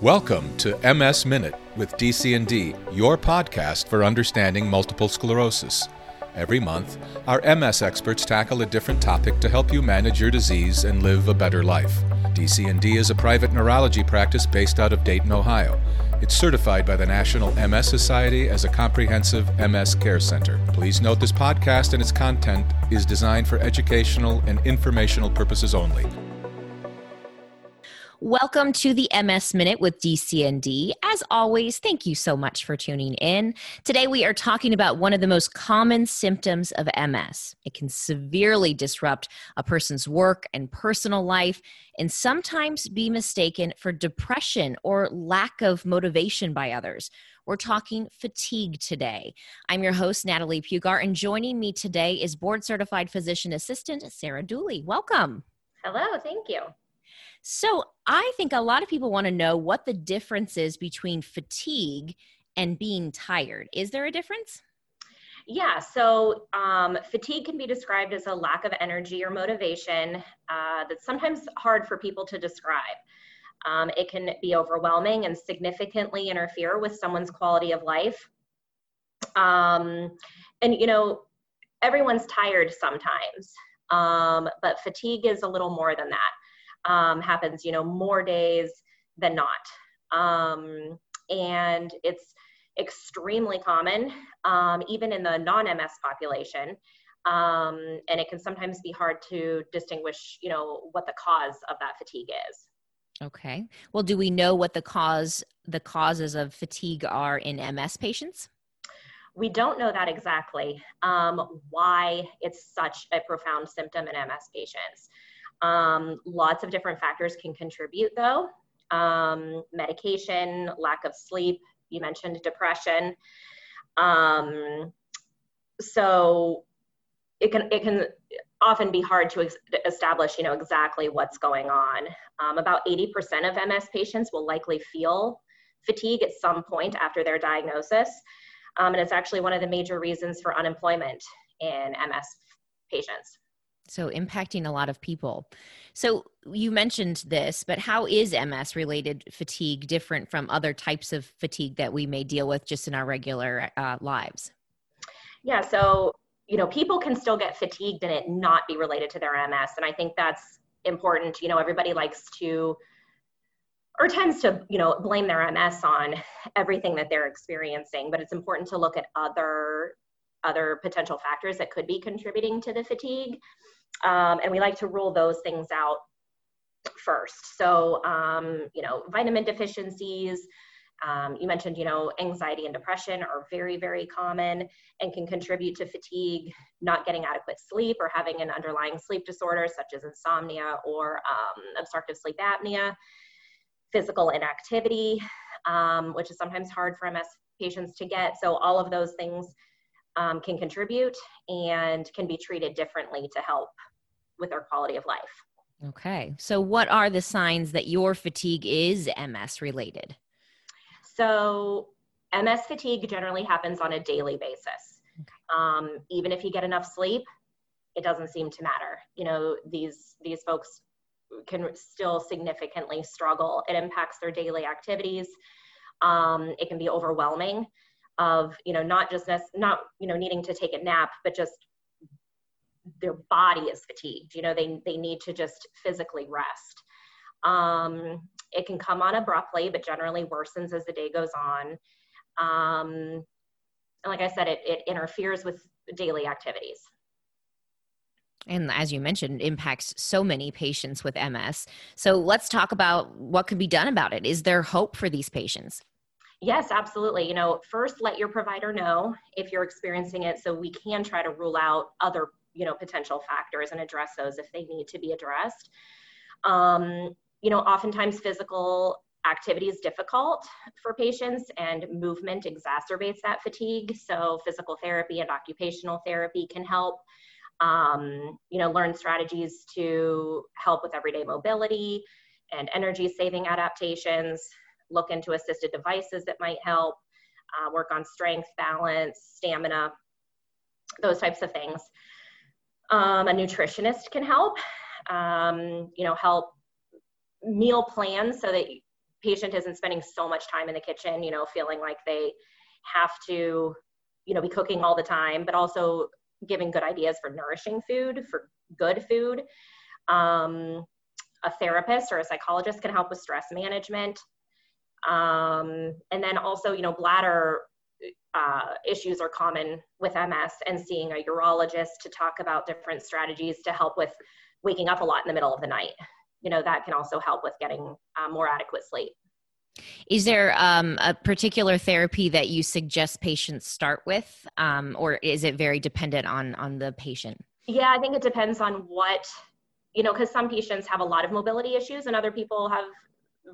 Welcome to MS Minute with DCND, your podcast for understanding multiple sclerosis. Every month, our MS experts tackle a different topic to help you manage your disease and live a better life. DCND is a private neurology practice based out of Dayton, Ohio. It's certified by the National MS Society as a comprehensive MS care center. Please note this podcast and its content is designed for educational and informational purposes only. Welcome to the MS Minute with DCND. As always, thank you so much for tuning in. Today we are talking about one of the most common symptoms of MS. It can severely disrupt a person's work and personal life and sometimes be mistaken for depression or lack of motivation by others. We're talking fatigue today. I'm your host, Natalie Pugar, and joining me today is board certified physician assistant Sarah Dooley. Welcome. Hello, thank you. So, I think a lot of people want to know what the difference is between fatigue and being tired. Is there a difference? Yeah, so um, fatigue can be described as a lack of energy or motivation uh, that's sometimes hard for people to describe. Um, it can be overwhelming and significantly interfere with someone's quality of life. Um, and, you know, everyone's tired sometimes, um, but fatigue is a little more than that um, happens, you know, more days than not. Um, and it's extremely common, um, even in the non-MS population. Um, and it can sometimes be hard to distinguish, you know, what the cause of that fatigue is. Okay. Well, do we know what the cause, the causes of fatigue are in MS patients? We don't know that exactly. Um, why it's such a profound symptom in MS patients. Um, lots of different factors can contribute though. Um, medication, lack of sleep, you mentioned depression. Um, so it can, it can often be hard to ex- establish, you know, exactly what's going on. Um, about 80% of MS patients will likely feel fatigue at some point after their diagnosis. Um, and it's actually one of the major reasons for unemployment in MS patients. So, impacting a lot of people. So, you mentioned this, but how is MS related fatigue different from other types of fatigue that we may deal with just in our regular uh, lives? Yeah, so, you know, people can still get fatigued and it not be related to their MS. And I think that's important. You know, everybody likes to or tends to you know blame their ms on everything that they're experiencing but it's important to look at other other potential factors that could be contributing to the fatigue um, and we like to rule those things out first. So, um, you know, vitamin deficiencies, um, you mentioned, you know, anxiety and depression are very, very common and can contribute to fatigue, not getting adequate sleep, or having an underlying sleep disorder such as insomnia or um, obstructive sleep apnea, physical inactivity, um, which is sometimes hard for MS patients to get. So, all of those things um, can contribute and can be treated differently to help with their quality of life. Okay. So, what are the signs that your fatigue is MS related? So, MS fatigue generally happens on a daily basis. Okay. Um, even if you get enough sleep, it doesn't seem to matter. You know, these these folks can still significantly struggle. It impacts their daily activities. Um, it can be overwhelming of you know not just not you know needing to take a nap but just their body is fatigued you know they, they need to just physically rest. Um, it can come on abruptly but generally worsens as the day goes on. Um, and like i said it, it interferes with daily activities. And as you mentioned impacts so many patients with ms so let's talk about what can be done about it. Is there hope for these patients Yes, absolutely. You know, first let your provider know if you're experiencing it so we can try to rule out other, you know, potential factors and address those if they need to be addressed. Um, you know, oftentimes physical activity is difficult for patients and movement exacerbates that fatigue. So physical therapy and occupational therapy can help. Um, you know, learn strategies to help with everyday mobility and energy saving adaptations look into assisted devices that might help, uh, work on strength, balance, stamina, those types of things. Um, a nutritionist can help, um, you know, help meal plans so that patient isn't spending so much time in the kitchen, you know, feeling like they have to, you know, be cooking all the time, but also giving good ideas for nourishing food, for good food. Um, a therapist or a psychologist can help with stress management. Um, and then also, you know, bladder uh, issues are common with MS and seeing a urologist to talk about different strategies to help with waking up a lot in the middle of the night. You know, that can also help with getting uh, more adequate sleep. Is there um, a particular therapy that you suggest patients start with, um, or is it very dependent on on the patient? Yeah, I think it depends on what you know, because some patients have a lot of mobility issues and other people have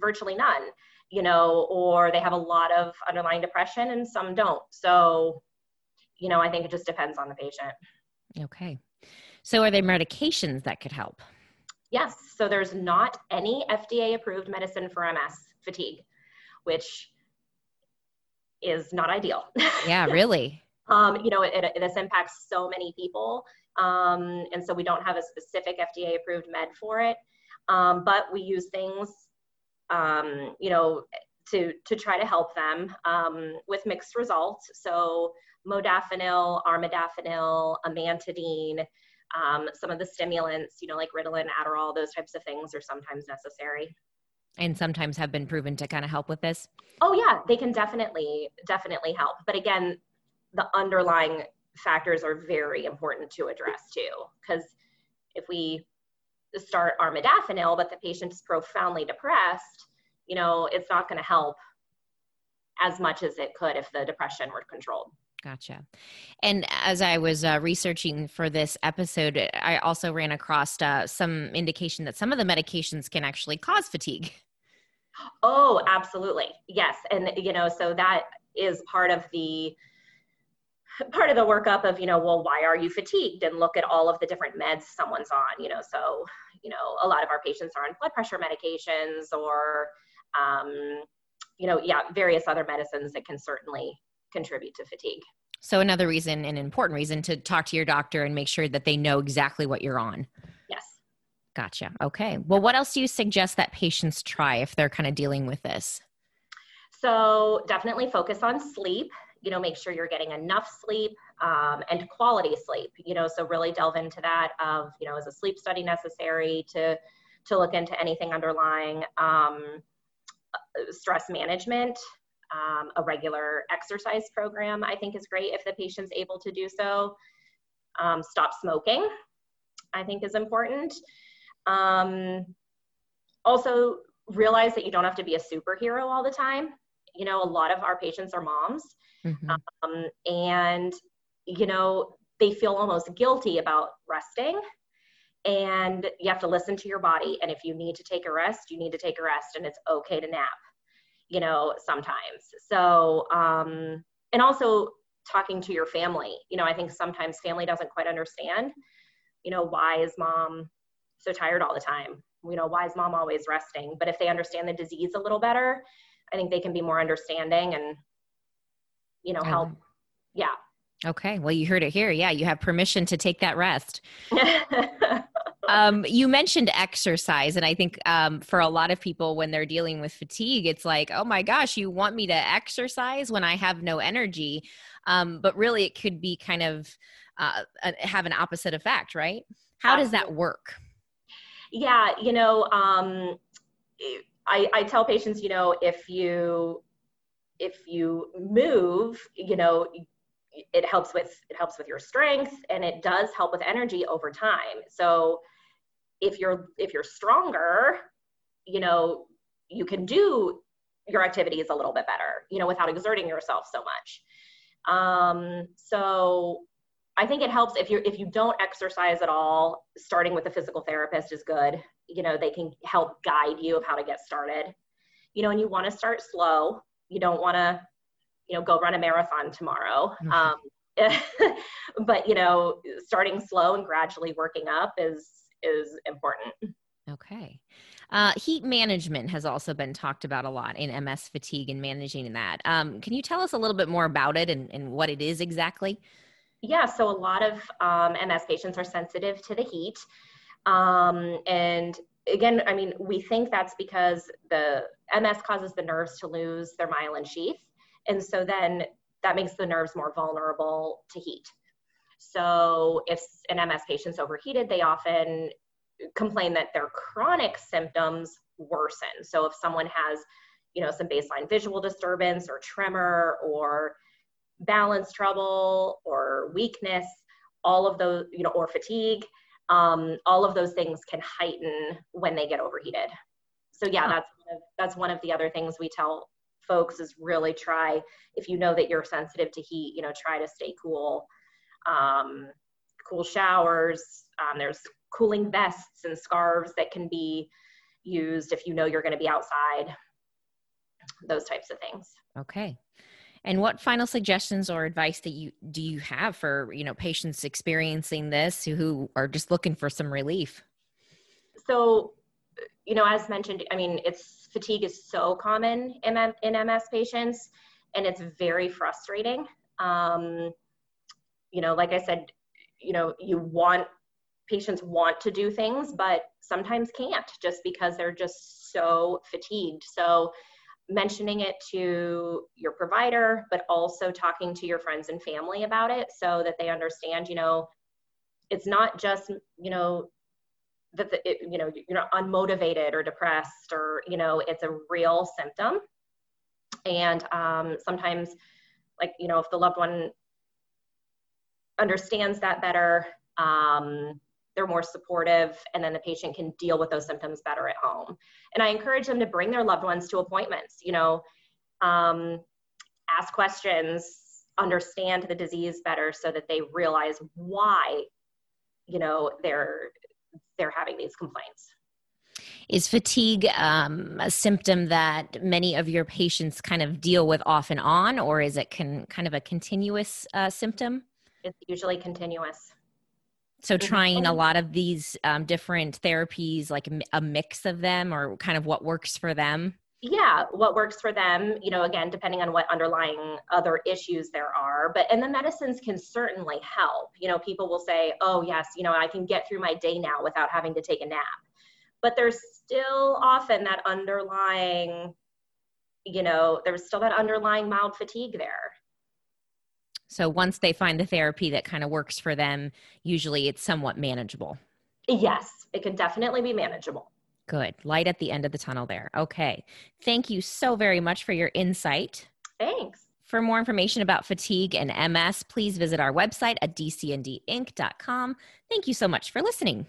virtually none, you know, or they have a lot of underlying depression and some don't. So, you know, I think it just depends on the patient. Okay. So, are there medications that could help? Yes. So, there's not any FDA approved medicine for MS fatigue, which is not ideal. Yeah, really. um, you know, it, it, this impacts so many people. Um, and so we don't have a specific FDA approved med for it. Um, but we use things, um, you know, to, to try to help them um, with mixed results. So modafinil, armodafinil, amantadine, um, some of the stimulants, you know, like Ritalin, Adderall, those types of things are sometimes necessary. And sometimes have been proven to kind of help with this? Oh yeah, they can definitely, definitely help. But again, the underlying factors are very important to address too. Because if we start armodafinil, but the patient is profoundly depressed, you know, it's not going to help as much as it could if the depression were controlled. Gotcha. And as I was uh, researching for this episode, I also ran across uh, some indication that some of the medications can actually cause fatigue. Oh, absolutely. Yes. And, you know, so that is part of the part of the workup of you know well why are you fatigued? And look at all of the different meds someone's on you know so you know a lot of our patients are on blood pressure medications or um, you know yeah various other medicines that can certainly contribute to fatigue. So another reason an important reason to talk to your doctor and make sure that they know exactly what you're on. Yes. Gotcha. Okay. Well what else do you suggest that patients try if they're kind of dealing with this? So definitely focus on sleep you know make sure you're getting enough sleep um, and quality sleep you know so really delve into that of you know is a sleep study necessary to to look into anything underlying um, stress management. Um, a regular exercise program i think is great if the patient's able to do so. Um, stop smoking i think is important. Um, also realize that you don't have to be a superhero all the time. You know a lot of our patients are moms mm-hmm. um, and you know they feel almost guilty about resting. And you have to listen to your body. And if you need to take a rest you need to take a rest and it's okay to nap you know sometimes. So um and also talking to your family. You know i think sometimes family doesn't quite understand you know why is mom so tired all the time? You know why is mom always resting? But if they understand the disease a little better i think they can be more understanding and you know, help. Yeah. Okay. Well, you heard it here. Yeah. You have permission to take that rest. um, you mentioned exercise. And I think um, for a lot of people, when they're dealing with fatigue, it's like, oh my gosh, you want me to exercise when I have no energy. Um, but really, it could be kind of uh, have an opposite effect, right? How does that work? Yeah. You know, um, I, I tell patients, you know, if you if you move, you know, it helps with it helps with your strength and it does help with energy over time. So if you're if you're stronger, you know, you can do your activities a little bit better, you know, without exerting yourself so much. Um, so I think it helps if you if you don't exercise at all, starting with a physical therapist is good. You know, they can help guide you of how to get started. You know, and you want to start slow you don't want to you know go run a marathon tomorrow. Mm-hmm. um, but you know starting slow and gradually working up is is important. Okay. Uh, heat management has also been talked about a lot in ms fatigue and managing that. Um, can you tell us a little bit more about it and, and what it is exactly? Yeah so a lot of um, ms patients are sensitive to the heat. Um, and again, I mean, we think that's because the MS causes the nerves to lose their myelin sheath. And so then that makes the nerves more vulnerable to heat. So if an MS patient's overheated, they often complain that their chronic symptoms worsen. So if someone has, you know, some baseline visual disturbance or tremor or balance trouble or weakness, all of those, you know, or fatigue, um, all of those things can heighten when they get overheated. So yeah, that's one of, that's one of the other things we tell folks is really try if you know that you're sensitive to heat, you know, try to stay cool. Um, cool showers. Um, there's cooling vests and scarves that can be used if you know you're going to be outside. Those types of things. Okay. And what final suggestions or advice that you do you have for you know patients experiencing this who are just looking for some relief? So, you know, as mentioned, I mean, it's fatigue is so common in, in MS patients, and it's very frustrating. Um, you know, like I said, you know, you want patients want to do things, but sometimes can't just because they're just so fatigued. So mentioning it to your provider, but also talking to your friends and family about it so that they understand, you know, it's not just, you know, that the, it, you know you're not unmotivated or depressed or you know it's a real symptom. And um, sometimes like you know if the loved one understands that better um, they're more supportive and then the patient can deal with those symptoms better at home. And i encourage them to bring their loved ones to appointments you know um, ask questions understand the disease better so that they realize why you know they're they're having these complaints. Is fatigue um, a symptom that many of your patients kind of deal with off and on or is it can, kind of a continuous uh, symptom? It's usually continuous so trying a lot of these um, different therapies, like a mix of them, or kind of what works for them. Yeah, what works for them, you know, again, depending on what underlying other issues there are. But, and the medicines can certainly help. You know, people will say, oh, yes, you know, I can get through my day now without having to take a nap. But there's still often that underlying, you know, there's still that underlying mild fatigue there. So once they find the therapy that kind of works for them, usually it's somewhat manageable. Yes, it can definitely be manageable. Good. Light at the end of the tunnel there. Okay. Thank you so very much for your insight. Thanks. For more information about fatigue and MS, please visit our website at dcndinc.com. Thank you so much for listening.